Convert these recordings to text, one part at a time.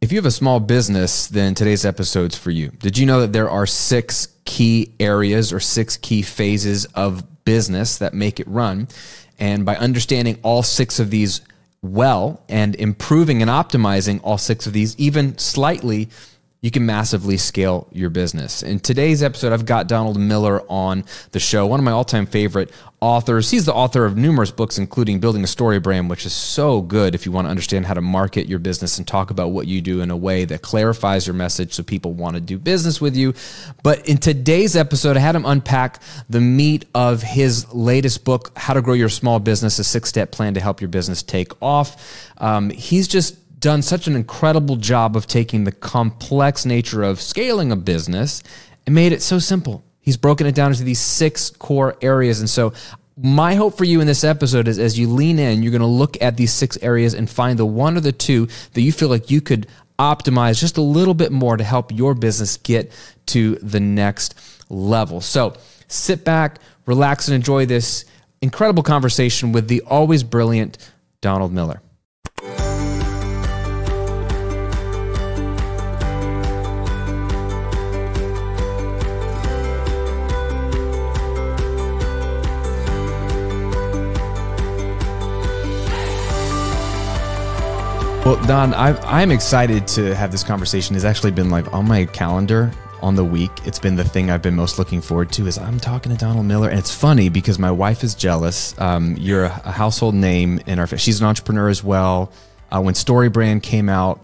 If you have a small business, then today's episode's for you. Did you know that there are six key areas or six key phases of business that make it run? And by understanding all six of these well and improving and optimizing all six of these, even slightly, you can massively scale your business. In today's episode, I've got Donald Miller on the show, one of my all time favorite authors. He's the author of numerous books, including Building a Story Brand, which is so good if you want to understand how to market your business and talk about what you do in a way that clarifies your message so people want to do business with you. But in today's episode, I had him unpack the meat of his latest book, How to Grow Your Small Business, a six step plan to help your business take off. Um, he's just done such an incredible job of taking the complex nature of scaling a business and made it so simple. He's broken it down into these six core areas. And so, my hope for you in this episode is as you lean in, you're going to look at these six areas and find the one or the two that you feel like you could optimize just a little bit more to help your business get to the next level. So, sit back, relax, and enjoy this incredible conversation with the always brilliant Donald Miller. Well, Don, I, am excited to have this conversation. It's actually been like on my calendar on the week. It's been the thing I've been most looking forward to. Is I'm talking to Donald Miller, and it's funny because my wife is jealous. Um, you're a, a, household name in our. She's an entrepreneur as well. Uh, when Story Brand came out,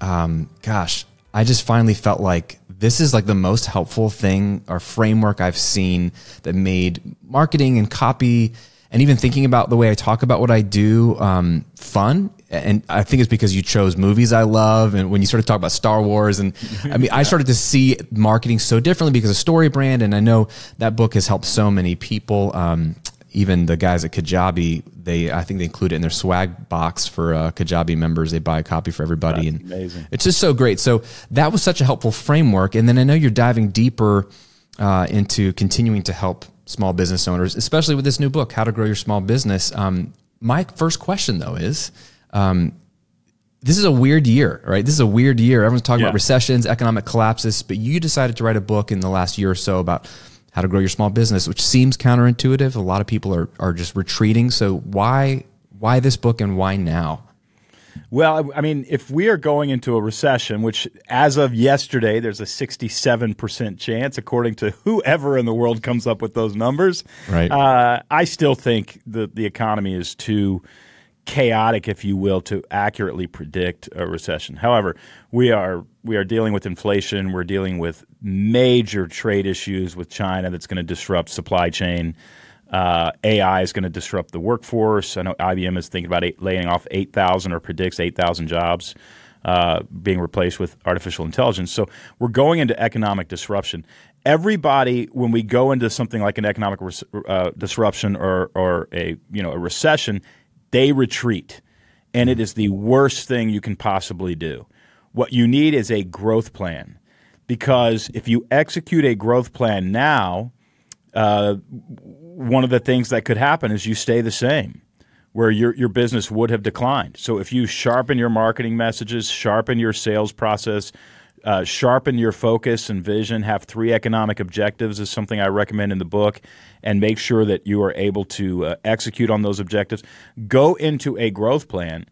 um, gosh, I just finally felt like this is like the most helpful thing or framework I've seen that made marketing and copy and even thinking about the way I talk about what I do um, fun. And I think it's because you chose movies I love, and when you started to talk about Star Wars, and I mean, yeah. I started to see marketing so differently because of Story Brand, and I know that book has helped so many people. Um, even the guys at Kajabi, they I think they include it in their swag box for uh, Kajabi members. They buy a copy for everybody, That's and amazing. it's just so great. So that was such a helpful framework. And then I know you're diving deeper uh, into continuing to help small business owners, especially with this new book, How to Grow Your Small Business. Um, my first question, though, is um, this is a weird year, right? This is a weird year. Everyone's talking yeah. about recessions, economic collapses, but you decided to write a book in the last year or so about how to grow your small business, which seems counterintuitive. A lot of people are, are just retreating. So why why this book and why now? Well, I mean, if we are going into a recession, which as of yesterday, there's a 67% chance, according to whoever in the world comes up with those numbers. Right. Uh, I still think that the economy is too chaotic, if you will, to accurately predict a recession. However, we are we are dealing with inflation. We're dealing with major trade issues with China that's going to disrupt supply chain. Uh, AI is going to disrupt the workforce. I know IBM is thinking about eight, laying off 8,000 or predicts 8,000 jobs uh, being replaced with artificial intelligence. So we're going into economic disruption. Everybody, when we go into something like an economic res- uh, disruption or, or a you know a recession, they retreat, and it is the worst thing you can possibly do. What you need is a growth plan, because if you execute a growth plan now, uh, one of the things that could happen is you stay the same where your your business would have declined. So if you sharpen your marketing messages, sharpen your sales process, uh, sharpen your focus and vision, have three economic objectives is something I recommend in the book, and make sure that you are able to uh, execute on those objectives. Go into a growth plan.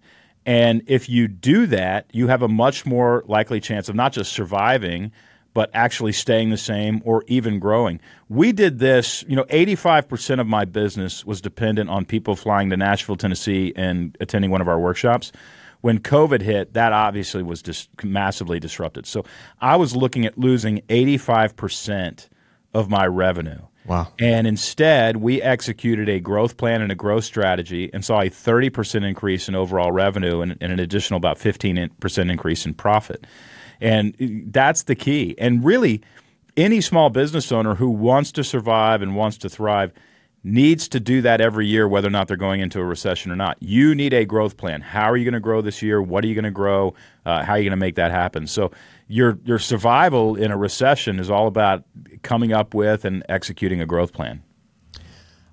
And if you do that, you have a much more likely chance of not just surviving, but actually staying the same or even growing. We did this, you know, 85% of my business was dependent on people flying to Nashville, Tennessee and attending one of our workshops. When COVID hit, that obviously was just massively disrupted. So I was looking at losing 85% of my revenue. Wow. And instead, we executed a growth plan and a growth strategy and saw a 30% increase in overall revenue and, and an additional about 15% increase in profit. And uh, that's the key. And really, any small business owner who wants to survive and wants to thrive needs to do that every year, whether or not they're going into a recession or not. You need a growth plan. How are you going to grow this year? What are you going to grow? Uh, how are you going to make that happen? So your your survival in a recession is all about coming up with and executing a growth plan.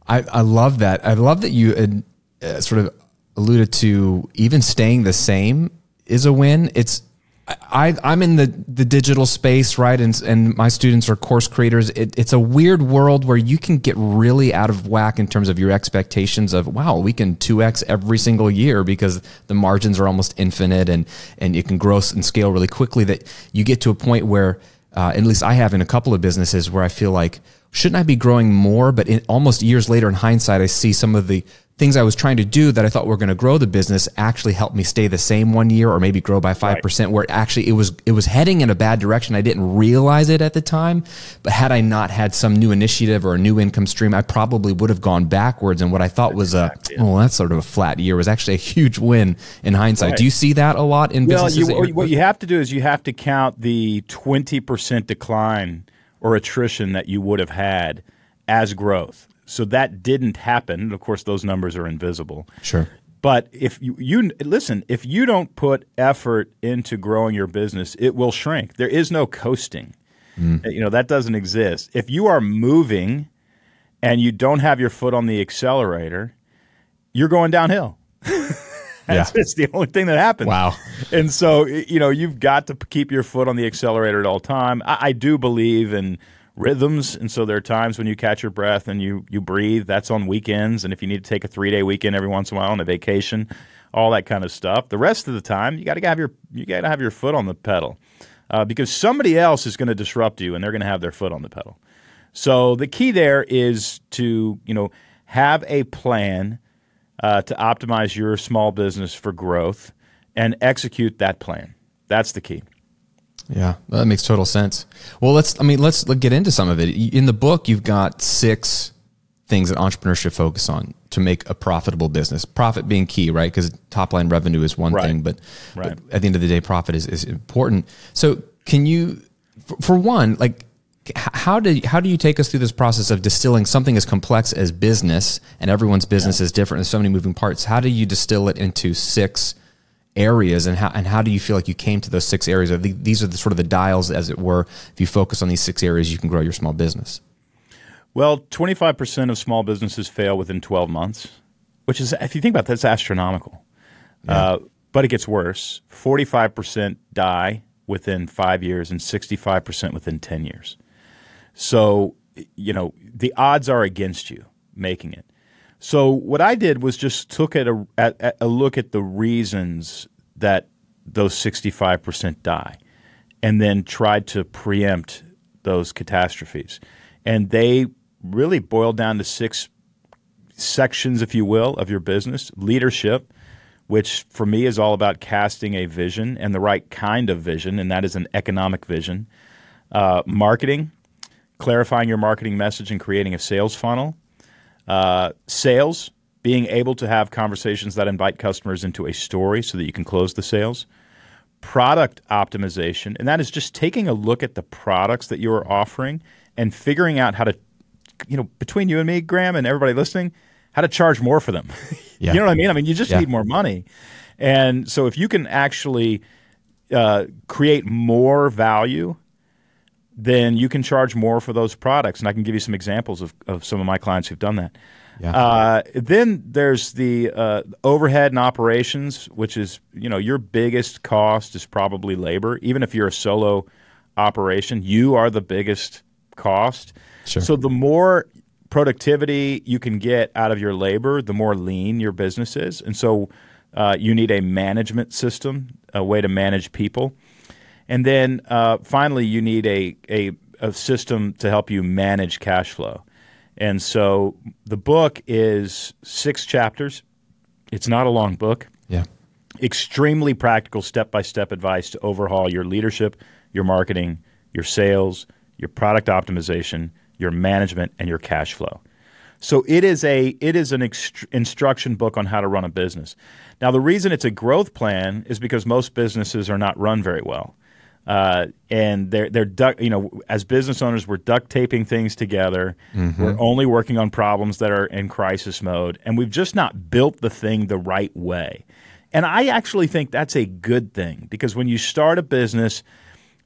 I, I love that. I love that you uh, sort of alluded to even staying the same is a win. It's I, I'm in the, the digital space, right? And, and my students are course creators. It, it's a weird world where you can get really out of whack in terms of your expectations of, wow, we can 2x every single year because the margins are almost infinite and, and you can grow and scale really quickly that you get to a point where, uh, at least I have in a couple of businesses where I feel like, shouldn't I be growing more? But in, almost years later in hindsight, I see some of the things I was trying to do that I thought were going to grow the business actually helped me stay the same one year or maybe grow by 5% right. where it actually it was it was heading in a bad direction. I didn't realize it at the time, but had I not had some new initiative or a new income stream, I probably would have gone backwards and what I thought was a oh that's sort of a flat year was actually a huge win in hindsight. Right. Do you see that a lot in well, businesses? You, what you have to do is you have to count the 20% decline or attrition that you would have had as growth. So that didn't happen. Of course, those numbers are invisible. Sure. But if you, you listen, if you don't put effort into growing your business, it will shrink. There is no coasting. Mm. You know that doesn't exist. If you are moving and you don't have your foot on the accelerator, you're going downhill. That's yeah. it's the only thing that happens. Wow. And so, you know, you've got to keep your foot on the accelerator at all time. I, I do believe in rhythms, and so there are times when you catch your breath and you you breathe. That's on weekends, and if you need to take a three day weekend every once in a while on a vacation, all that kind of stuff. The rest of the time, you got to have your you got to have your foot on the pedal, uh, because somebody else is going to disrupt you, and they're going to have their foot on the pedal. So the key there is to you know have a plan uh, to optimize your small business for growth and execute that plan. That's the key. Yeah, that makes total sense. Well, let's I mean let's get into some of it. In the book, you've got six things that entrepreneurs should focus on to make a profitable business. Profit being key, right? Because top line revenue is one right. thing, but, right. but, at the end of the day, profit is, is important. So, can you, for, for one, like how do how do you take us through this process of distilling something as complex as business and everyone's business yeah. is different there's so many moving parts how do you distill it into six areas and how and how do you feel like you came to those six areas? Or these are the sort of the dials as it were if you focus on these six areas you can grow your small business. Well 25% of small businesses fail within 12 months which is if you think about that, that's astronomical. Yeah. uh, but it gets worse. 45% die within five years and 65% within 10 years. So you know the odds are against you making it so what I did was just took at a, at, at a look at the reasons that those 65% die and then tried to preempt those catastrophes. And they really boiled down to six sections, if you will, of your business leadership, which for me is all about casting a vision and the right kind of vision, and that is an economic vision. Uh, marketing, clarifying your marketing message and creating a sales funnel. Uh, sales, being able to have conversations that invite customers into a story so that you can close the sales. Product optimization, and that is just taking a look at the products that you are offering and figuring out how to, you know, between you and me, Graham, and everybody listening, how to charge more for them. Yeah. you know what I mean? I mean, you just yeah. need more money. And so if you can actually uh, create more value then you can charge more for those products. And I can give you some examples of, of some of my clients who've done that. Yeah. Uh, then there's the uh, overhead and operations, which is you know your biggest cost is probably labor. Even if you're a solo operation, you are the biggest cost. Sure. So the more productivity you can get out of your labor, the more lean your business is. And so uh, you need a management system, a way to manage people. And then uh, finally, you need a, a, a system to help you manage cash flow. And so the book is six chapters. It's not a long book. Yeah. Extremely practical step by step advice to overhaul your leadership, your marketing, your sales, your product optimization, your management, and your cash flow. So it is a it is an ext- instruction book on how to run a business. Now the reason it's a growth plan is because most businesses are not run very well. Uh, and they're they're duck, you know as business owners we're duct taping things together. Mm-hmm. We're only working on problems that are in crisis mode, and we've just not built the thing the right way. And I actually think that's a good thing because when you start a business,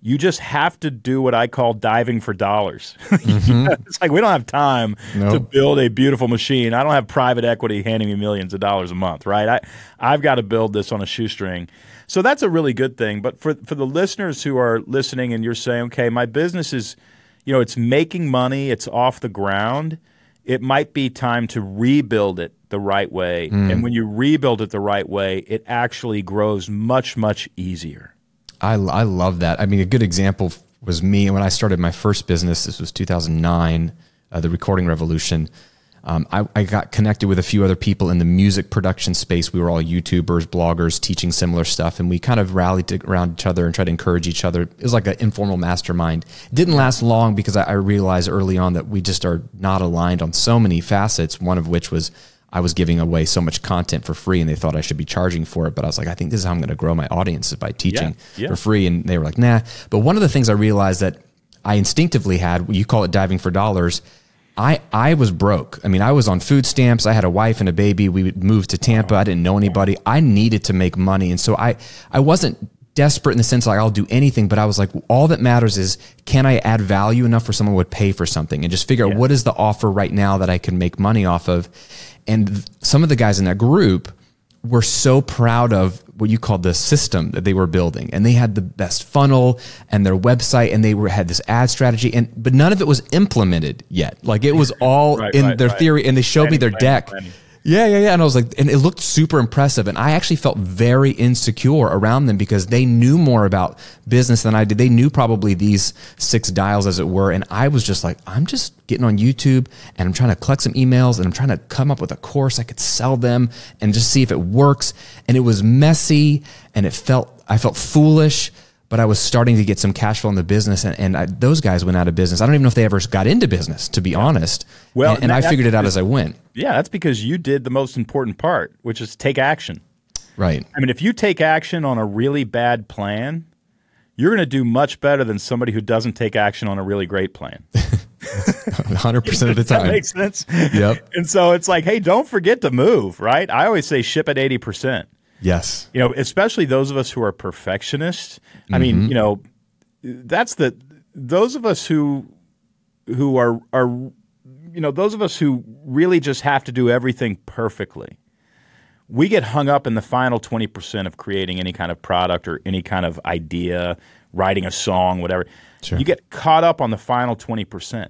you just have to do what I call diving for dollars. Mm-hmm. it's like we don't have time nope. to build a beautiful machine. I don't have private equity handing me millions of dollars a month, right? I I've got to build this on a shoestring. So that's a really good thing. But for for the listeners who are listening and you're saying, okay, my business is, you know, it's making money, it's off the ground. It might be time to rebuild it the right way. Mm. And when you rebuild it the right way, it actually grows much much easier. I, I love that. I mean, a good example was me when I started my first business. This was 2009, uh, the Recording Revolution. Um, I, I, got connected with a few other people in the music production space. We were all YouTubers, bloggers, teaching similar stuff, and we kind of rallied around each other and tried to encourage each other. It was like an informal mastermind. It didn't last long because I, I realized early on that we just are not aligned on so many facets. One of which was I was giving away so much content for free and they thought I should be charging for it. But I was like, I think this is how I'm going to grow my audience is by teaching yeah, yeah. for free. And they were like, nah. But one of the things I realized that I instinctively had, you call it diving for dollars. I, I was broke. I mean, I was on food stamps. I had a wife and a baby. We moved to Tampa. I didn't know anybody. I needed to make money. And so I, I wasn't desperate in the sense like I'll do anything, but I was like, all that matters is can I add value enough for someone would pay for something and just figure yeah. out what is the offer right now that I can make money off of. And some of the guys in that group were so proud of what you called the system that they were building and they had the best funnel and their website and they were had this ad strategy and but none of it was implemented yet like it was all right, in right, their right. theory and they showed planning, me their deck planning. Yeah, yeah, yeah. And I was like, and it looked super impressive. And I actually felt very insecure around them because they knew more about business than I did. They knew probably these six dials, as it were. And I was just like, I'm just getting on YouTube and I'm trying to collect some emails and I'm trying to come up with a course I could sell them and just see if it works. And it was messy and it felt, I felt foolish but I was starting to get some cash flow in the business, and, and I, those guys went out of business. I don't even know if they ever got into business, to be yeah. honest. Well, and, and I figured it out as I went. Yeah, that's because you did the most important part, which is take action. Right. I mean, if you take action on a really bad plan, you're going to do much better than somebody who doesn't take action on a really great plan. 100% of the time. that makes sense. Yep. And so it's like, hey, don't forget to move, right? I always say ship at 80%. Yes. You know, especially those of us who are perfectionists. I mm-hmm. mean, you know, that's the those of us who who are are you know, those of us who really just have to do everything perfectly. We get hung up in the final 20% of creating any kind of product or any kind of idea, writing a song, whatever. Sure. You get caught up on the final 20%.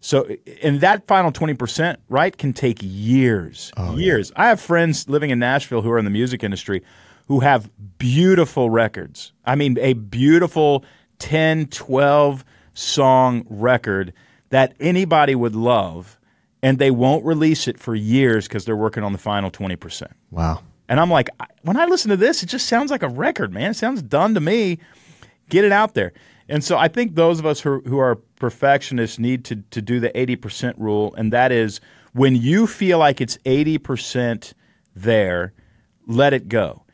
So, and that final 20%, right, can take years. Oh, years. Yeah. I have friends living in Nashville who are in the music industry who have beautiful records. I mean, a beautiful 10, 12 song record that anybody would love, and they won't release it for years because they're working on the final 20%. Wow. And I'm like, when I listen to this, it just sounds like a record, man. It sounds done to me. Get it out there. And so I think those of us who, who are perfectionists need to, to do the 80% rule, and that is when you feel like it's 80% there, let it go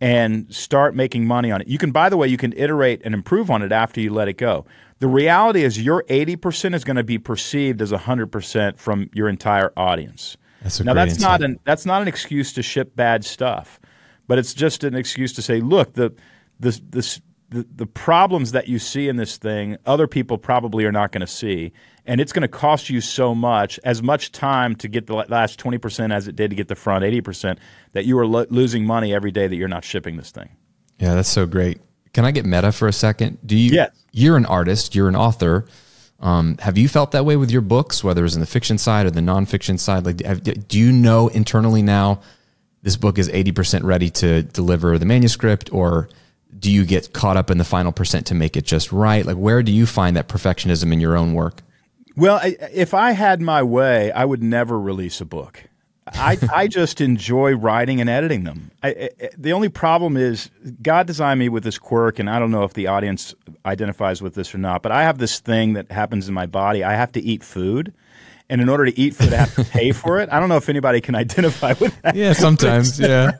and start making money on it. You can, by the way, you can iterate and improve on it after you let it go. The reality is your 80% is going to be perceived as 100% from your entire audience. That's now that's insight. not an that's not an excuse to ship bad stuff, but it's just an excuse to say, look, the the this the, the problems that you see in this thing, other people probably are not going to see. And it's going to cost you so much, as much time to get the last 20% as it did to get the front 80%, that you are lo- losing money every day that you're not shipping this thing. Yeah, that's so great. Can I get meta for a second? Do you? Yes. You're an artist. You're an author. Um, have you felt that way with your books, whether it's in the fiction side or the nonfiction side? Like, have, do you know internally now this book is 80% ready to deliver the manuscript, or do you get caught up in the final percent to make it just right? Like, where do you find that perfectionism in your own work? Well, if I had my way, I would never release a book. I, I just enjoy writing and editing them. I, I, the only problem is God designed me with this quirk, and I don't know if the audience identifies with this or not, but I have this thing that happens in my body. I have to eat food and in order to eat food, I have to pay for it. I don't know if anybody can identify with that. Yeah, sometimes. yeah,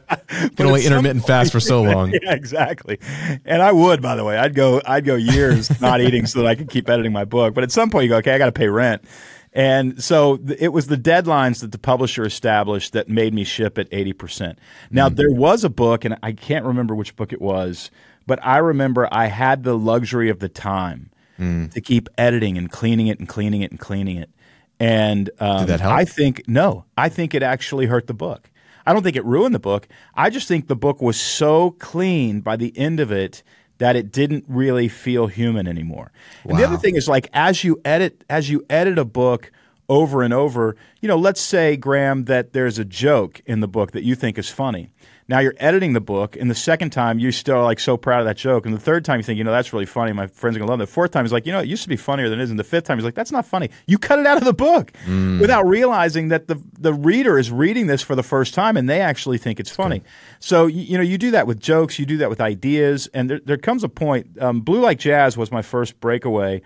you can only intermittent fast for so long. Yeah, exactly. And I would, by the way, I'd go, I'd go years not eating so that I could keep editing my book. But at some point, you go, okay, I got to pay rent. And so it was the deadlines that the publisher established that made me ship at 80%. Now, mm-hmm. there was a book, and I can't remember which book it was, but I remember I had the luxury of the time Mm. to keep editing and cleaning it and cleaning it and cleaning it. And um, Did that help? I think no, I think it actually hurt the book. I don't think it ruined the book. I just think the book was so clean by the end of it that it didn't really feel human anymore. And the other thing is like as you edit as you edit a book over and over, you know, let's say Graham that there's a joke in the book that you think is funny. Now you're editing the book, and the second time you're still like so proud of that joke, and the third time you think, you know, that's really funny. My friends are gonna love it. The fourth time is like, you know, it used to be funnier than it is, and the fifth time is like, that's not funny. You cut it out of the book without realizing that the the reader is reading this for the first time, and they actually think it's funny. So you, you know, you do that with jokes, you do that with ideas, and there, there comes a point. Um, Blue Like Jazz was my first breakaway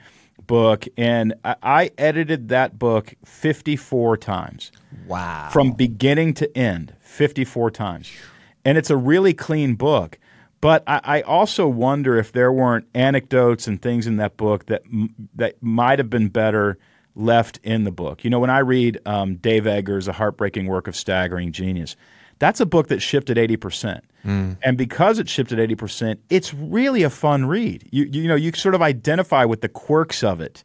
book, and I, I edited that book 54 times Wow. from beginning to end 54 times. And it's a really clean book. But I, I also wonder if there weren't anecdotes and things in that book that that might have been better left in the book. You know, when I read um, Dave Eggers' A Heartbreaking Work of Staggering Genius, that's a book that shipped at 80%. And because it shipped at 80%, it's really a fun read. You, you know, you sort of identify with the quirks of it.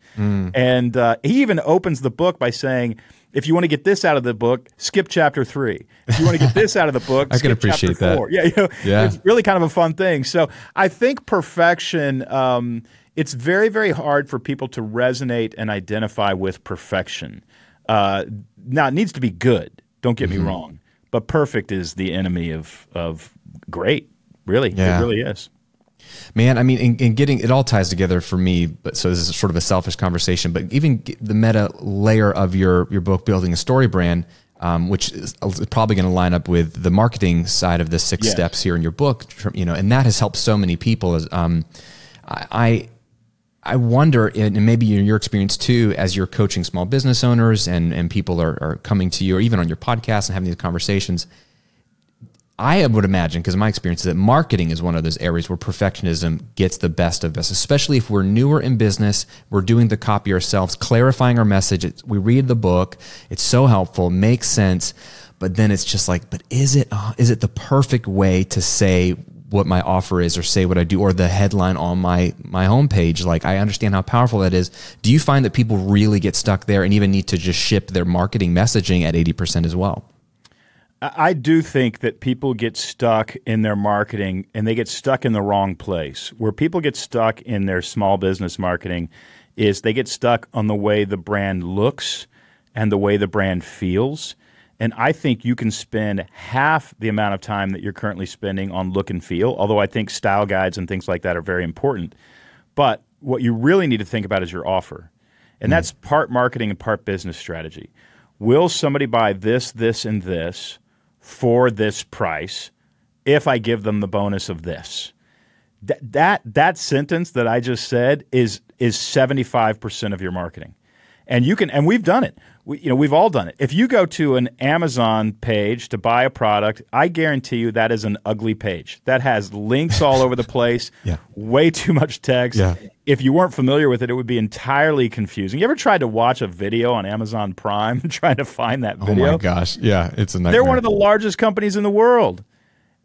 And uh, he even opens the book by saying, if you want to get this out of the book, skip chapter three. If you want to get this out of the book, I can skip chapter appreciate that. four. Yeah, you know, Yeah. it's really kind of a fun thing. So I think perfection. Um, it's very, very hard for people to resonate and identify with perfection. Uh, now it needs to be good. Don't get Mm-hmm. me wrong, but perfect is the enemy of of great. Really, Yeah. it really is. Man, I mean, in, in getting it all ties together for me. But so this is sort of a selfish conversation. But even the meta layer of your your book, building a story brand, um, which is probably going to line up with the marketing side of the six Yes. steps here in your book. You know, and that has helped so many people. As um, I. I wonder, and maybe in your experience too, as you're coaching small business owners and, and people are, are coming to you, or even on your podcast and having these conversations, I would imagine, because my experience is that marketing is one of those areas where perfectionism gets the best of us, especially if we're newer in business, we're doing the copy ourselves, clarifying our message. It's, we read the book, it's so helpful, makes sense, but then it's just like, but is it uh, is it the perfect way to say what my offer is or say what I do or the headline on my my homepage? Like I understand how powerful that is. Do you find that people really get stuck there and even need to just ship their marketing messaging at 80% as well? I do think that people get stuck in their marketing and they get stuck in the wrong place. Where people get stuck in their small business marketing is they get stuck on the way the brand looks and the way the brand feels. And I think you can spend half the amount of time that you're currently spending on look and feel, although I think style guides and things like that are very important. But what you really need to think about is your offer. And hmm. that's part marketing and part business strategy. Will somebody buy this, this, and this for this price if I give them the bonus of this? That that that sentence that I just said is is 75% of your marketing. And you can and we've done it. We, you know, we've all done it. If you go to an Amazon page to buy a product, I guarantee you that is an ugly page. That has links all over the place, Yeah. way too much text. Yeah. If you weren't familiar with it, it would be entirely confusing. You ever tried to watch a video on Amazon Prime trying to find that video? Oh my gosh. Yeah, it's a nightmare. They're one of the largest companies in the world.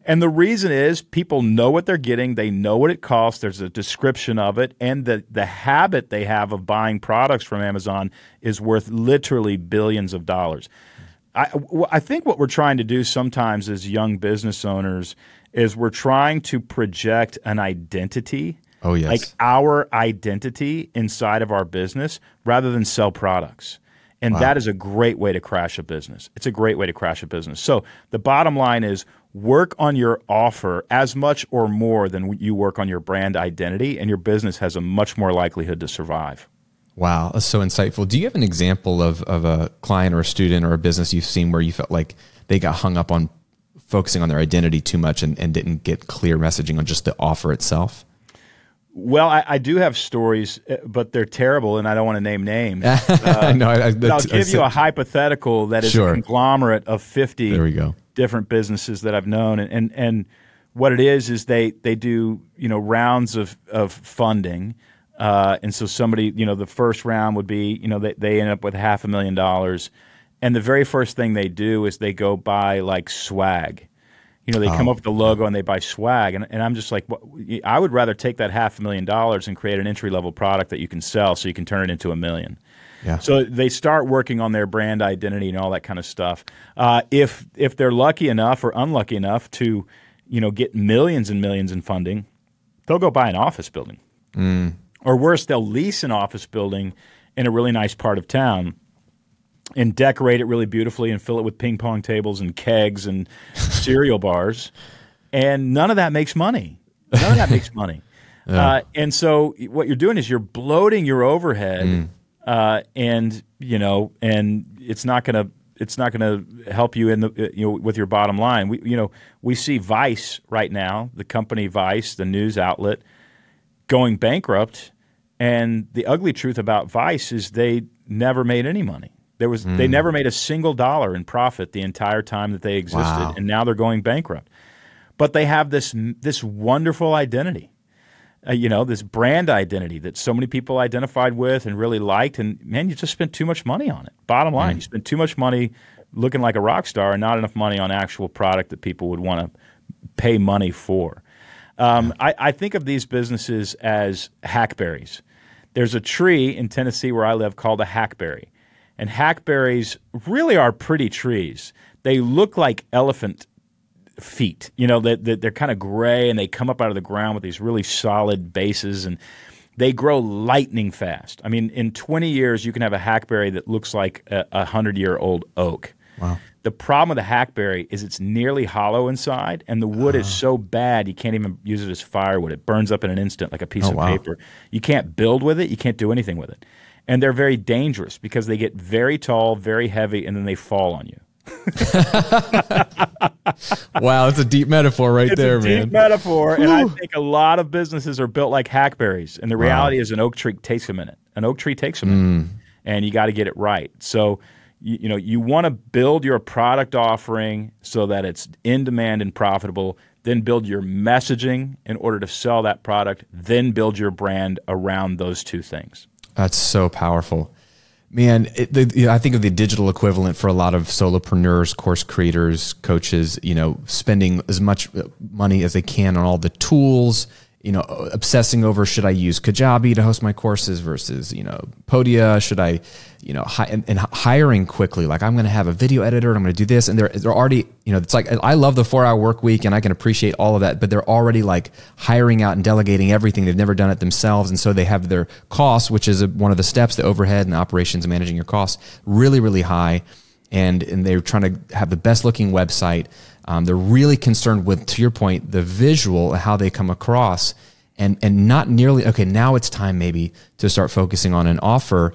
And the reason is people know what they're getting, they know what it costs, there's a description of it, and the, the habit they have of buying products from Amazon is worth literally billions of dollars. I, I think what we're trying to do sometimes as young business owners is we're trying to project an identity. Oh, yes. Like our identity inside of our business rather than sell products. And that is a great way to crash a business. It's a great way to crash a business. So the bottom line is work on your offer as much or more than you work on your brand identity, and your business has a much more likelihood to survive. Wow, that's so insightful. Do you have an example of, of a client or a student or a business you've seen where you felt like they got hung up on focusing on their identity too much and, and didn't get clear messaging on just the offer itself? Well, I, I do have stories, uh, but they're terrible, and I don't want to name names. I know. I, I, But I'll that's- give you a hypothetical that is Sure. a conglomerate of 50 There we go. Different businesses that I've known. And, and, and what it is, is they, they do, you know, rounds of, of funding. Uh, and so somebody, you know, the first round would be, you know, they, they end up with half a million dollars. And the very first thing they do is they go buy like swag. You know, they come up with the logo and they buy swag, and, and I'm just like, what, I would rather take that half a million dollars and create an entry level product that you can sell, so you can turn it into a million. Yeah. So they start working on their brand identity and all that kind of stuff. Uh, if if they're lucky enough or unlucky enough to, you know, get millions and millions in funding, they'll go buy an office building, Mm. or worse, they'll lease an office building in a really nice part of town and decorate it really beautifully and fill it with ping pong tables and kegs and cereal bars, and none of that makes money. None of that makes money. Uh, and so what you're doing is you're bloating your overhead, uh, and you know, and it's not going to it's not going to help you in the you know with your bottom line. We you know we see Vice right now, the company Vice, the news outlet, going bankrupt. And the ugly truth about Vice is they never made any money. There was they never made a single dollar in profit the entire time that they existed, Wow. and now they're going bankrupt. But they have this this wonderful identity, uh, you know, this brand identity that so many people identified with and really liked. And man, you just spent too much money on it. Bottom line, you spent too much money looking like a rock star and not enough money on actual product that people would want to pay money for. Um, I, I think of these businesses as hackberries. There's a tree in Tennessee where I live called a hackberry. And hackberries really are pretty trees. They look like elephant feet. You know, they, they, they're kind of gray and they come up out of the ground with these really solid bases and they grow lightning fast. I mean, in 20 years, you can have a hackberry that looks like a, a 100 year old oak. Wow. The problem with the hackberry is it's nearly hollow inside, and the wood is ah. so bad you can't even use it as firewood. It burns up in an instant like a piece Oh, of wow. paper. You can't build with it, you can't do anything with it. And they're very dangerous because they get very tall, very heavy, and then they fall on you. Wow, that's a deep metaphor right It's there, a man. deep metaphor, and I think a lot of businesses are built like hackberries. And the reality is, an oak tree takes a minute. An oak tree takes a minute, Mm. and you got to get it right. So, you, you know, you want to build your product offering so that it's in demand and profitable. Then build your messaging in order to sell that product. Then build your brand around those two things. That's so powerful. Man, it, the, you know, I think of the digital equivalent for a lot of solopreneurs, course creators, coaches, you know, spending as much money as they can on all the tools, you know, obsessing over should I use Kajabi to host my courses versus, you know, Podia? Should I, you know, hi, and, and hiring quickly, like I'm going to have a video editor and I'm going to do this. And they're, they're already, you know, it's like, I love the four hour work week and I can appreciate all of that, but they're already like hiring out and delegating everything. They've never done it themselves. And so they have their costs, which is one of the steps, the overhead and operations and managing your costs really, really high. And, and they're trying to have the best looking website. Um, they're really concerned with, to your point, the visual, how they come across and, and not nearly, okay, now it's time maybe to start focusing on an offer.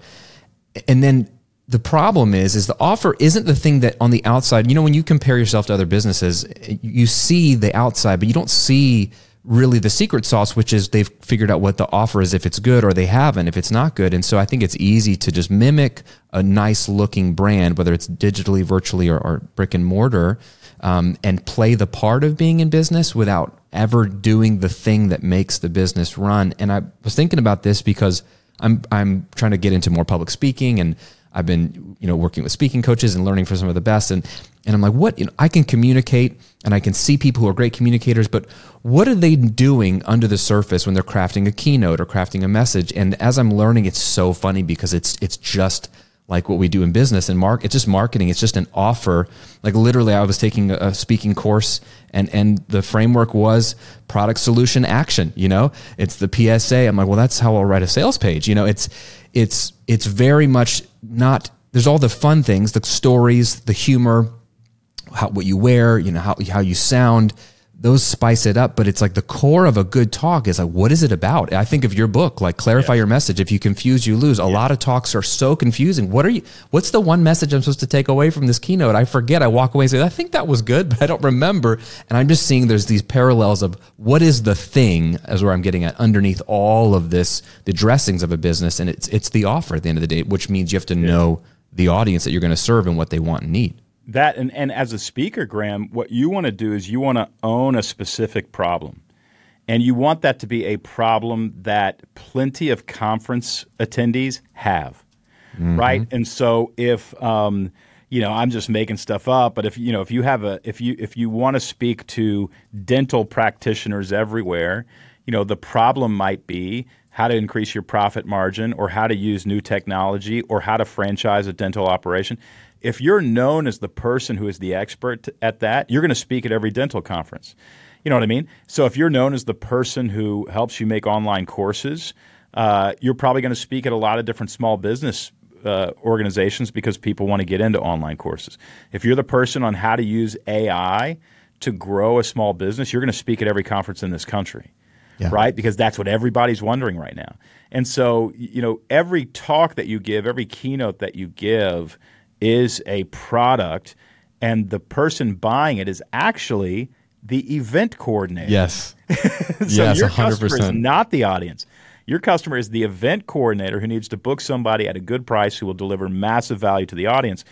And then the problem is is the offer isn't the thing that on the outside you know when you compare yourself to other businesses you see the outside but you don't see really the secret sauce which is they've figured out what the offer is if it's good or they haven't if it's not good. And so i think it's easy to just mimic a nice looking brand whether it's digitally virtually or, or brick and mortar um, and play the part of being in business without ever doing the thing that makes the business run. And i was thinking about this because I'm I'm trying to get into more public speaking and I've been you know working with speaking coaches and learning from some of the best and and I'm like what you know I can communicate and I can see people who are great communicators but what are they doing under the surface when they're crafting a keynote or crafting a message? And as I'm learning it's so funny because it's it's just like what we do in business and mark it's just marketing it's just an offer. Like literally i was taking a, speaking course and and the framework was product solution action you know? It's the psa i'm like well that's how i'll write a sales page you know? It's it's it's very much not there's all the fun things the stories the humor how what you wear you know how how you sound those spice it up but it's like the core of a good talk is like what is it about? I think of your book like clarify your message. If you confuse you lose. A lot of talks are so confusing. What are you what's the one message i'm supposed to take away from this keynote? I forget. I walk away and say i think that was good but i don't remember. And i'm just seeing there's these parallels of what is the thing as where i'm getting at underneath all of this the dressings of a business. And it's it's the offer at the end of the day which means you have to know the audience that you're going to serve and what they want and need That and, and as a speaker, Graham, what you want to do is you want to own a specific problem. And you want that to be a problem that plenty of conference attendees have. Right? And so if um, you know, I'm just making stuff up. But if you know, if you have a, if you if you want to speak to dental practitioners everywhere, you know, the problem might be how to increase your profit margin, or how to use new technology, or how to franchise a dental operation. If you're known as the person who is the expert at that, you're going to speak at every dental conference. You know what I mean? So if you're known as the person who helps you make online courses, uh, you're probably going to speak at a lot of different small business uh, organizations because people want to get into online courses. If you're the person on how to use AI to grow a small business, you're going to speak at every conference in this country. Yeah. Right? Because that's what everybody's wondering right now. And so, you know, every talk that you give, every keynote that you give is a product, and the person buying it is actually the event coordinator. Yes. so yes, your 100%. customer is not the audience. Your customer is the event coordinator who needs to book somebody at a good price who will deliver massive value to the audience.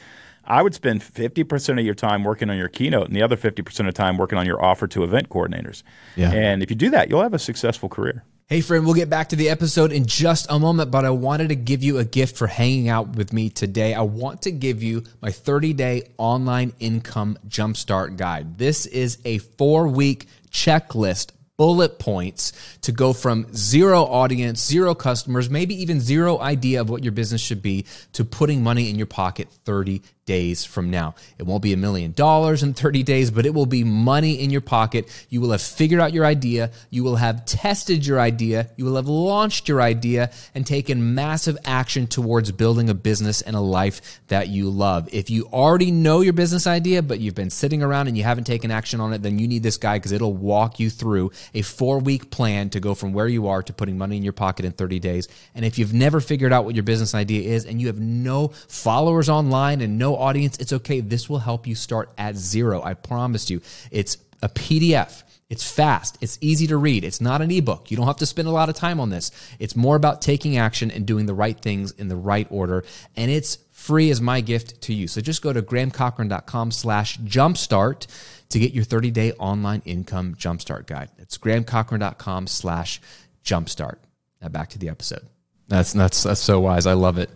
I would spend 50% of your time working on your keynote and the other 50% of the time working on your offer to event coordinators. Yeah. And if you do that, you'll have a successful career. Hey, friend, we'll get back to the episode in just a moment, but I wanted to give you a gift for hanging out with me today. I want to give you my 30 day online income jumpstart guide. This is a four week checklist bullet points to go from zero audience, zero customers, maybe even zero idea of what your business should be to putting money in your pocket 30 days from now. It won't be a million dollars in 30 days, but it will be money in your pocket. You will have figured out your idea. You will have tested your idea. You will have launched your idea and taken massive action towards building a business and a life that you love. If you already know your business idea, but you've been sitting around and you haven't taken action on it, then you need this guide because it'll walk you through a four week plan to go from where you are to putting money in your pocket in 30 days. And if you've never figured out what your business idea is and you have no followers online and no audience, it's okay. This will help you start at zero. I promise you. It's a PDF. It's fast. It's easy to read. It's not an ebook. You don't have to spend a lot of time on this. It's more about taking action and doing the right things in the right order. And it's free as my gift to you. So just go to grahamcochrane.com slash jumpstart to get your 30 day online income jumpstart guide. It's grahamcochrane.com slash jumpstart. Now back to the episode. That's, that's, that's so wise. I love it.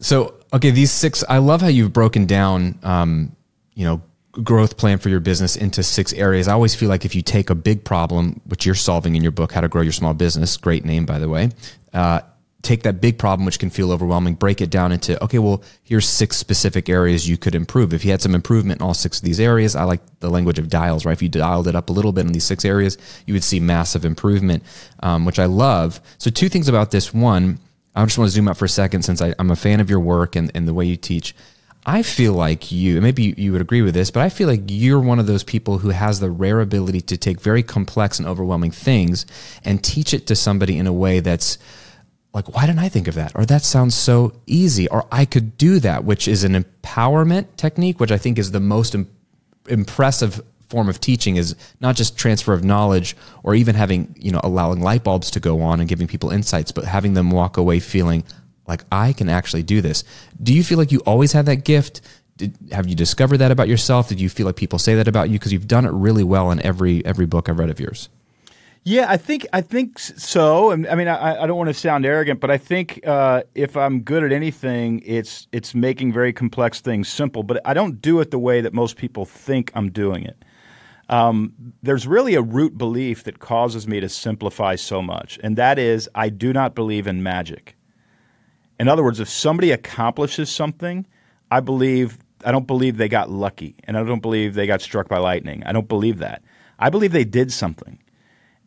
So, okay, these six, I love how you've broken down, um, you know, growth plan for your business into six areas. I always feel like if you take a big problem, which you're solving in your book, How to Grow Your Small Business, great name, by the way, uh, take that big problem, which can feel overwhelming, break it down into, okay, well, here's six specific areas you could improve. If you had some improvement in all six of these areas, I like the language of dials, right? If you dialed it up a little bit in these six areas, you would see massive improvement, um, which I love. So, two things about this. One, I just want to zoom out for a second since I, am a fan of your work and, and the way you teach. I feel like you, maybe you, you would agree with this, but I feel like you're one of those people who has the rare ability to take very complex and overwhelming things and teach it to somebody in a way that's like, why didn't I think of that? Or that sounds so easy. Or I could do that, which is an empowerment technique, which I think is the most impressive form of teaching is not just transfer of knowledge or even having, you know, allowing light bulbs to go on and giving people insights, but having them walk away feeling like I can actually do this. Do you feel like you always had that gift? Did, have you discovered that about yourself? Did you feel like people say that about you? Because you've done it really well in every every book I've read of yours. Yeah, I think I think so. I mean, I, I don't want to sound arrogant, but I think uh, if I'm good at anything, it's it's making very complex things simple. But I don't do it the way that most people think I'm doing it. Um, there's really a root belief that causes me to simplify so much, and that is I do not believe in magic. In other words, if somebody accomplishes something, I believe I don't believe they got lucky, and I don't believe they got struck by lightning. I don't believe that. I believe they did something.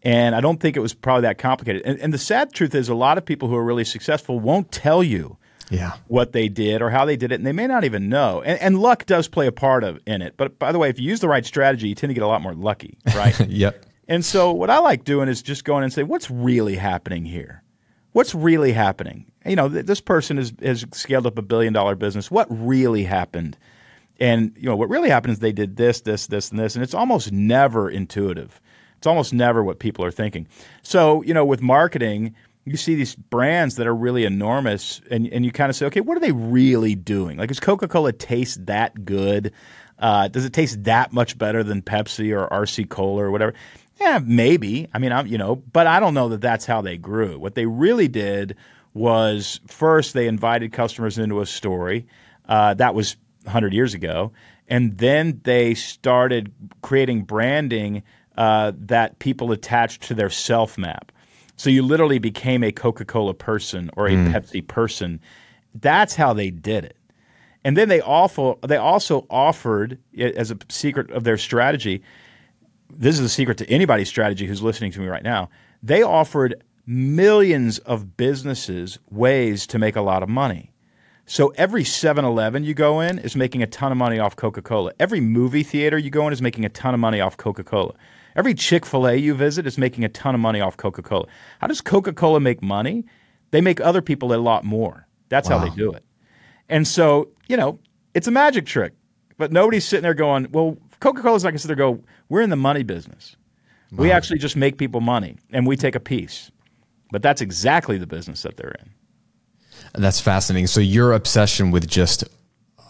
And I don't think it was probably that complicated. And, and, the sad truth is, a lot of people who are really successful won't tell you yeah. what they did or how they did it, and they may not even know. And, and, luck does play a part of in it. But by the way, if you use the right strategy, you tend to get a lot more lucky, right? yep. And so what I like doing is just going and say, what's really happening here? What's really happening? You know, this person has, has scaled up a billion dollar business. What really happened? And you know, what really happened is they did this, this, this, and this, and it's almost never intuitive. It's almost never what people are thinking. So, you know, with marketing, you see these brands that are really enormous and, and you kind of say, okay, what are they really doing? Like, does Coca Cola taste that good? Uh, does it taste that much better than Pepsi or RC Cola or whatever? Yeah, maybe. I mean, I'm, you know, but I don't know that that's how they grew. What they really did was first they invited customers into a story. Uh, that was 100 years ago. And then they started creating branding uh, that people attached to their self map. So you literally became a Coca Cola person or a mm. Pepsi person. That's how they did it. And then they also they also offered as a secret of their strategy. This is a secret to anybody's strategy who's listening to me right now. They offered millions of businesses ways to make a lot of money. So every 7-Eleven you go in is making a ton of money off Coca-Cola. Every movie theater you go in is making a ton of money off Coca-Cola. Every Chick-fil-A you visit is making a ton of money off Coca-Cola. How does Coca-Cola make money? They make other people a lot more. That's how they do it. And so, you know, it's a magic trick. But nobody's sitting there going, well, Coca Cola's not going to sit there and go, we're in the money business. We actually just make people money and we take a piece. But that's exactly the business that they're in. And that's fascinating. So your obsession with just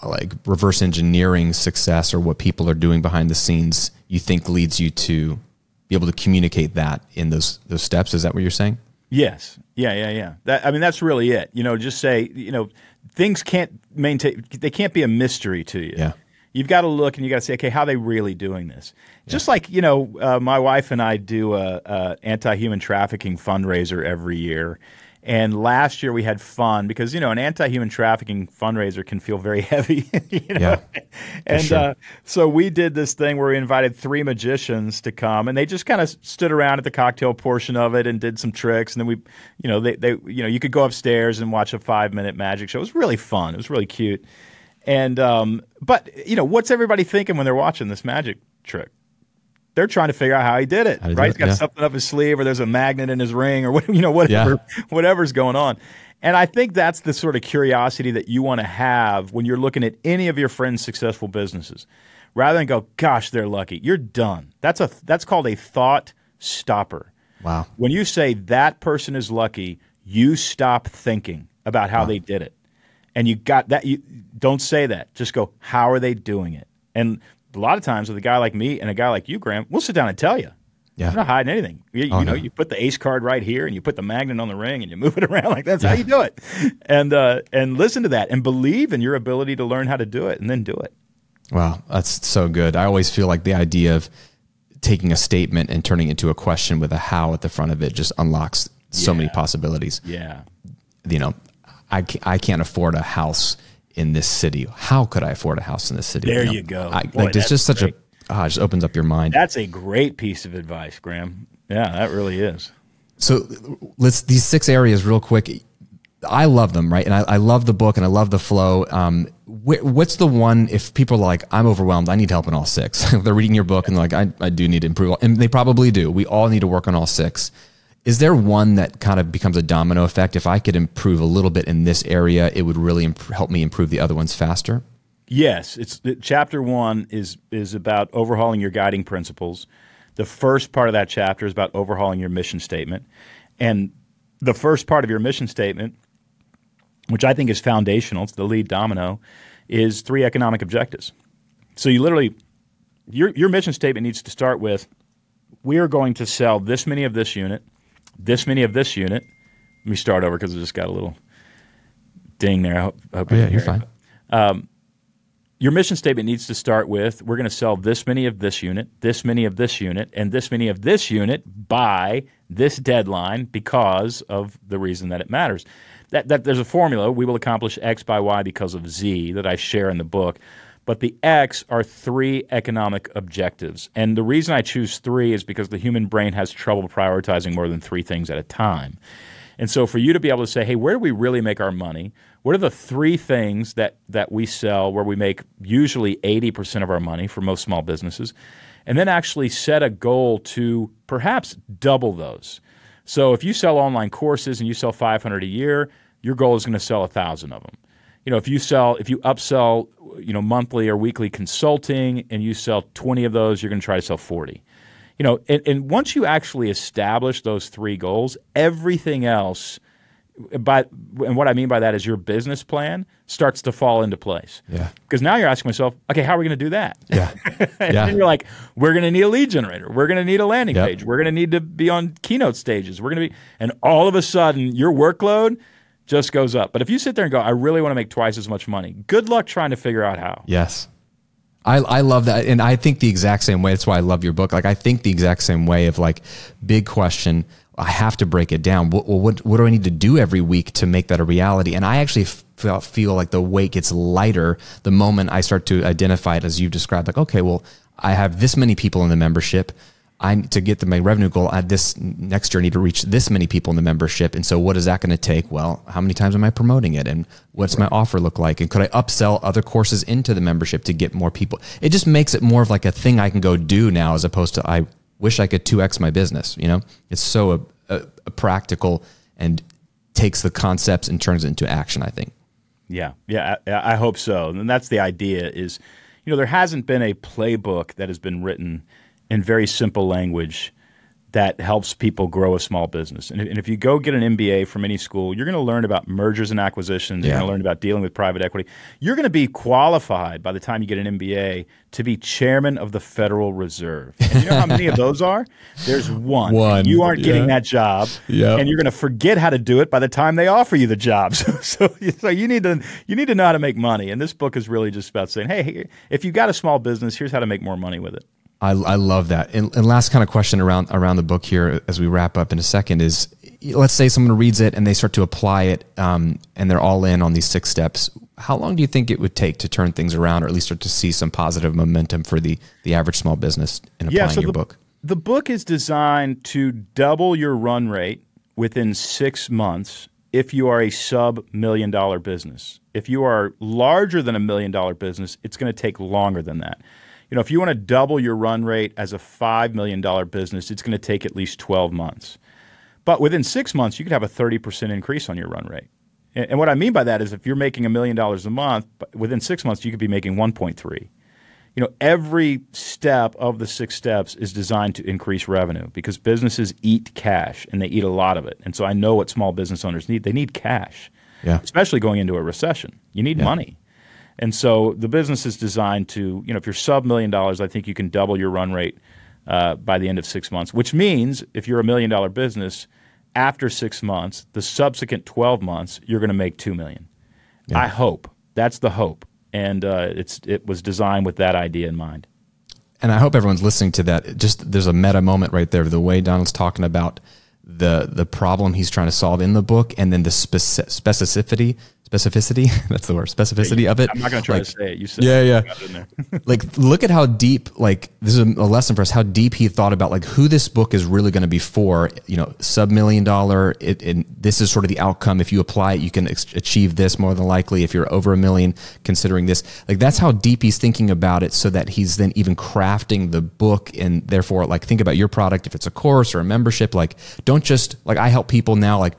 like reverse engineering success or what people are doing behind the scenes, you think leads you to be able to communicate that in those those steps. Is that what you're saying? Yes. Yeah, yeah, yeah. That, I mean, that's really it. You know, just say, you know, things can't maintain, they can't be a mystery to you. Yeah. You've got to look and you got to say, okay, how are they really doing this? Just like, you know, uh, my wife and I do a, a anti-human trafficking fundraiser every year. And last year we had fun because, you know, an anti-human trafficking fundraiser can feel very heavy. you know? Yeah, And sure. uh, so we did this thing where we invited three magicians to come, and they just kind of stood around at the cocktail portion of it and did some tricks. And then we, you know, they, they, you know, you could go upstairs and watch a five minute magic show. It was really fun. It was really cute. And um, but you know, what's everybody thinking when they're watching this magic trick? They're trying to figure out how he did it. Did right? it, He's got yeah. something up his sleeve, or there's a magnet in his ring, or what, you know, whatever, whatever's going on. And I think that's the sort of curiosity that you want to have when you're looking at any of your friends' successful businesses, rather than go, "Gosh, they're lucky." You're done. That's a that's called a thought stopper. Wow. When you say that person is lucky, you stop thinking about how they did it. And you got that you don't say that. Just go, how are they doing it? And a lot of times with a guy like me and a guy like you, Graham, we'll sit down and tell you. Yeah. We're not hiding anything. You, Oh, you know, no. you put the ace card right here and you put the magnet on the ring and you move it around like that's how you do it. And uh, and listen to that and believe in your ability to learn how to do it and then do it. Wow, that's so good. I always feel like the idea of taking a statement and turning it into a question with a how at the front of it just unlocks so many possibilities. Yeah. You know, I, I can't afford a house in this city. How could I afford a house in this city? There know? you go. I, Boy, like, it's just such great. a, ah, it just opens up your mind. That's a great piece of advice, Graham. Yeah, that really is. So let's these six areas real quick. I love them, right? And I, I love the book and I love the flow. Um, wh- what's the one if people are like, I'm overwhelmed, I need help in all six. they're reading your book and they're like, I, I do need to improve. And they probably do. We all need to work on all six. Is there one that kind of becomes a domino effect? If I could improve a little bit in this area, it would really imp- help me improve the other ones faster. Yes, it's it- chapter one is is about overhauling your guiding principles. The first part of that chapter is about overhauling your mission statement, and the first part of your mission statement, which I think is foundational, it's the lead domino, is three economic objectives. So you literally, your your mission statement needs to start with, we are going to sell this many of this unit, this many of this unit. Let me start over because I just got a little ding there. I hope, I hope Oh, you yeah, you're it fine. Um, your mission statement needs to start with we're going to sell this many of this unit, this many of this unit, and this many of this unit by this deadline because of the reason that it matters. That, that there's a formula. We will accomplish X by Y because of Z that I share in the book. But the X are three economic objectives. And the reason I choose three is because the human brain has trouble prioritizing more than three things at a time. And so for you to be able to say, hey, where do we really make our money? What are the three things that, that we sell where we make usually 80% of our money for most small businesses? And then actually set a goal to perhaps double those. So if you sell online courses and you sell 500 a year, your goal is going to sell 1,000 of them. You know, if you sell, if you upsell, you know, monthly or weekly consulting and you sell 20 of those, you're going to try to sell 40 you know, and, and once you actually establish those three goals, everything else, by and what I mean by that is your business plan starts to fall into place. Yeah. Because now you're asking myself, okay, how are we going to do that? Yeah. and Yeah. then you're like, we're going to need a lead generator. We're going to need a landing Yep. page. We're going to need to be on keynote stages. We're going to be, and all of a sudden, your workload just goes up. But if you sit there and go, I really want to make twice as much money, good luck trying to figure out how. Yes. I, I love that. And I think the exact same way. That's why I love your book. Like, I think the exact same way of like, big question. I have to break it down. What, what, what do I need to do every week to make that a reality? And I actually feel, feel like the weight gets lighter the moment I start to identify it as you've described. Like, okay, well, I have this many people in the membership. I to get the my revenue goal at this next year, I need to reach this many people in the membership. And so, what is that going to take? Well, how many times am I promoting it, and what's my offer look like, and could I upsell other courses into the membership to get more people? It just makes it more of like a thing I can go do now, as opposed to I wish I could two x my business. You know, it's so a, a, a practical and takes the concepts and turns it into action. I think. Yeah, yeah, I, I hope so, and that's the idea. Is you know there hasn't been a playbook that has been written in very simple language that helps people grow a small business. And, and if you go get an MBA from any school, you're going to learn about mergers and acquisitions. Yeah. You're going to learn about dealing with private equity. You're going to be qualified by the time you get an MBA to be chairman of the Federal Reserve. And you know how many of those are? There's one. One. You aren't getting that job, yep. and you're going to forget how to do it by the time they offer you the job. So, so, so you need to you need to know how to make money. And this book is really just about saying, hey, if you've got a small business, here's how to make more money with it. I, I love that. And, and last kind of question around around the book here as we wrap up in a second is let's say someone reads it and they start to apply it um, and they're all in on these six steps. How long do you think it would take to turn things around or at least start to see some positive momentum for the, the average small business in applying yeah, so your the, book? The book is designed to double your run rate within six months if you are a sub million dollar business. If you are larger than a million dollar business, it's going to take longer than that you know, if you want to double your run rate as a $5 million business, it's going to take at least 12 months. But within six months, you could have a 30% increase on your run rate. And what I mean by that is if you're making a million dollars a month, within six months, you could be making 1.3. You know, every step of the six steps is designed to increase revenue because businesses eat cash and they eat a lot of it. And so I know what small business owners need. They need cash, yeah. especially going into a recession. You need yeah. money. And so the business is designed to, you know, if you're sub million dollars, I think you can double your run rate uh, by the end of six months, which means if you're a million dollar business, after six months, the subsequent 12 months, you're going to make 2 million. Yeah. I hope. That's the hope. And uh, it's, it was designed with that idea in mind. And I hope everyone's listening to that. Just there's a meta moment right there. The way Donald's talking about the the problem he's trying to solve in the book, and then the speci- specificity specificity. That's the word. Specificity of it. I'm not going to try like, to say it. You said yeah, yeah. like, look at how deep. Like, this is a lesson for us. How deep he thought about like who this book is really going to be for. You know, sub million dollar. It, and this is sort of the outcome. If you apply it, you can ex- achieve this more than likely. If you're over a million, considering this, like that's how deep he's thinking about it, so that he's then even crafting the book, and therefore, like, think about your product. If it's a course or a membership, like, don't just like I help people now, like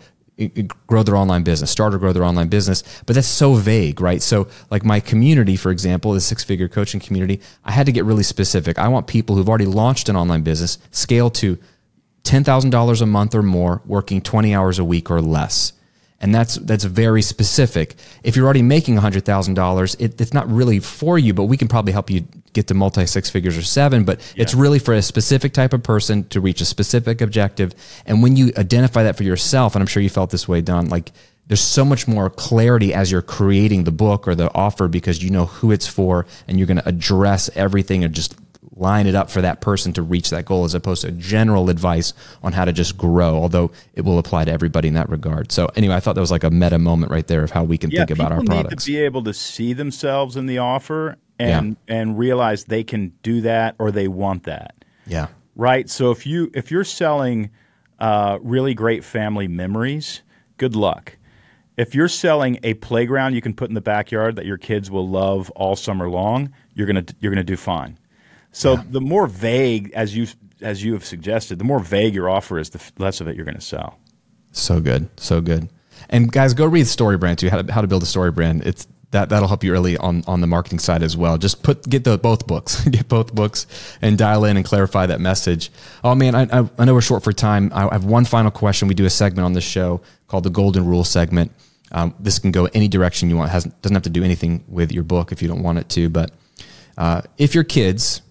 grow their online business, start or grow their online business. But that's so vague, right? So, like my community, for example, the six figure coaching community, I had to get really specific. I want people who've already launched an online business scale to $10,000 a month or more, working 20 hours a week or less and that's that's very specific. If you're already making hundred thousand dollars, it, it's not really for you, but we can probably help you get to multi six figures or seven. But yeah. it's really for a specific type of person to reach a specific objective. And when you identify that for yourself, and I'm sure you felt this way, Don, like there's so much more clarity as you're creating the book or the offer because you know who it's for and you're going to address everything and just line it up for that person to reach that goal as opposed to general advice on how to just grow, although it will apply to everybody in that regard. So anyway, I thought that was like a meta moment right there of how we can yeah, think about our products. Need to be able to see themselves in the offer and yeah. and realize they can do that or they want that. Yeah. Right. So if you if you're selling uh, really great family memories, good luck. If you're selling a playground you can put in the backyard that your kids will love all summer long, you're gonna you're gonna do fine. So yeah. the more vague, as you as you have suggested, the more vague your offer is, the less of it you're going to sell. So good, so good. And guys, go read Story Brand too. How to, how to build a story brand. It's that that'll help you early on on the marketing side as well. Just put get the both books, get both books, and dial in and clarify that message. Oh man, I I, I know we're short for time. I have one final question. We do a segment on this show called the Golden Rule segment. Um, this can go any direction you want. It has, doesn't have to do anything with your book if you don't want it to. But uh, if your kids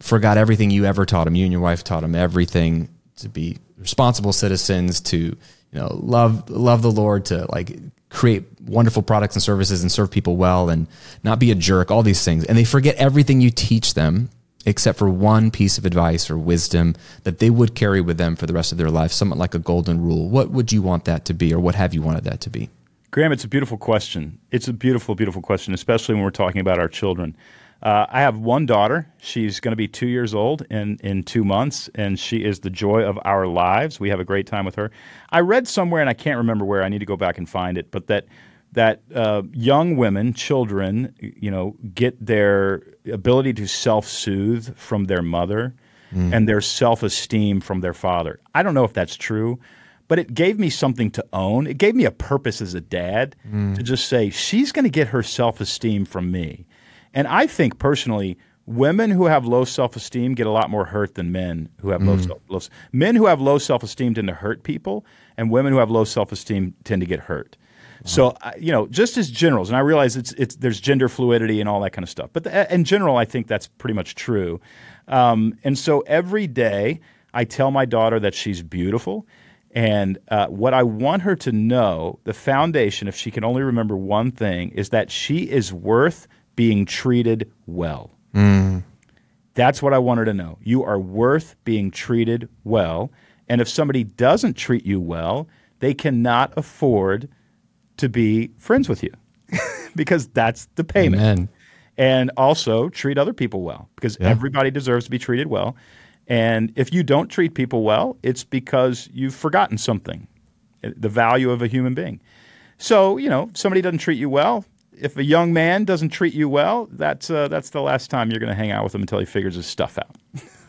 forgot everything you ever taught them. You and your wife taught them everything to be responsible citizens, to you know, love love the Lord, to like create wonderful products and services and serve people well and not be a jerk, all these things. And they forget everything you teach them except for one piece of advice or wisdom that they would carry with them for the rest of their life, somewhat like a golden rule. What would you want that to be, or what have you wanted that to be? Graham, it's a beautiful question. It's a beautiful, beautiful question, especially when we're talking about our children. Uh, I have one daughter. She's going to be two years old in, in two months, and she is the joy of our lives. We have a great time with her. I read somewhere, and I can't remember where. I need to go back and find it, but that that uh, young women, children, you know, get their ability to self-soothe from their mother mm. and their self-esteem from their father. I don't know if that's true, but it gave me something to own. It gave me a purpose as a dad mm. to just say she's going to get her self-esteem from me. And I think personally, women who have low self-esteem get a lot more hurt than men who have mm. low self. Low, men who have low self-esteem tend to hurt people, and women who have low self-esteem tend to get hurt. So uh, you know, just as generals, and I realize it's it's there's gender fluidity and all that kind of stuff, but the, in general, I think that's pretty much true. Um, and so every day, I tell my daughter that she's beautiful. And uh, what I want her to know, the foundation, if she can only remember one thing, is that she is worth being treated well. Mm. That's what I wanted to know. You are worth being treated well. And if somebody doesn't treat you well, they cannot afford to be friends with you because that's the payment. Amen. And also treat other people well because yeah. everybody deserves to be treated well. And if you don't treat people well, it's because you've forgotten something, the value of a human being. So, you know, if somebody doesn't treat you well, if a young man doesn't treat you well, that's uh, that's the last time you're going to hang out with him until he figures his stuff out.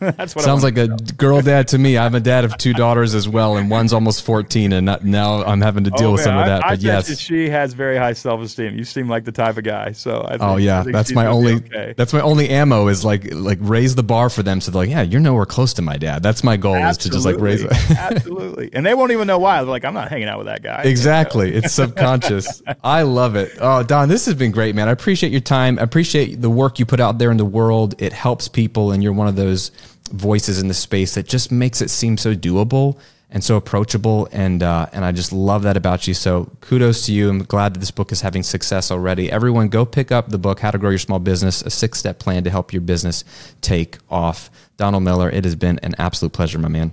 that's what sounds like a girl dad to me. I'm a dad of two daughters as well, and one's almost 14, and not, now I'm having to oh, deal oh, with some of that. I, but I yes, she has very high self esteem. You seem like the type of guy. So I oh, think, oh yeah, that's my only okay. that's my only ammo is like like raise the bar for them. So they're like, yeah, you're nowhere close to my dad. That's my goal Absolutely. is to just like raise it. Absolutely, and they won't even know why. They're like, I'm not hanging out with that guy. Exactly, it's subconscious. I love it. Oh, Don, this has been great, man. I appreciate your time. I appreciate the work you put out there in the world. It helps people, and you're one of those voices in the space that just makes it seem so doable and so approachable. And uh, and I just love that about you. So kudos to you. I'm glad that this book is having success already. Everyone, go pick up the book, How to Grow Your Small Business: A Six Step Plan to Help Your Business Take Off. Donald Miller, it has been an absolute pleasure, my man.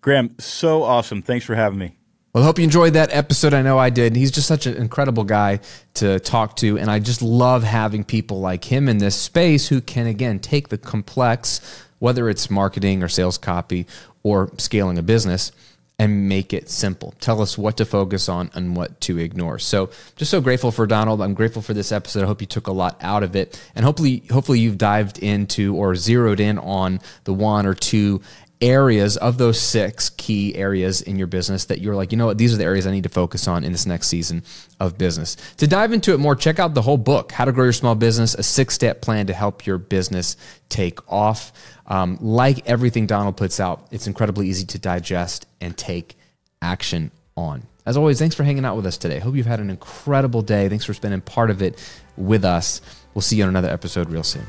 Graham, so awesome. Thanks for having me. Well, I hope you enjoyed that episode. I know I did. He's just such an incredible guy to talk to. And I just love having people like him in this space who can, again, take the complex whether it's marketing or sales copy or scaling a business and make it simple. Tell us what to focus on and what to ignore. So, just so grateful for Donald. I'm grateful for this episode. I hope you took a lot out of it, and hopefully, hopefully you've dived into or zeroed in on the one or two areas of those six key areas in your business that you're like, you know what, these are the areas I need to focus on in this next season of business. To dive into it more, check out the whole book, How to Grow Your Small Business, a six step plan to help your business take off. Um, like everything Donald puts out, it's incredibly easy to digest and take action on. As always, thanks for hanging out with us today. Hope you've had an incredible day. Thanks for spending part of it with us. We'll see you on another episode real soon.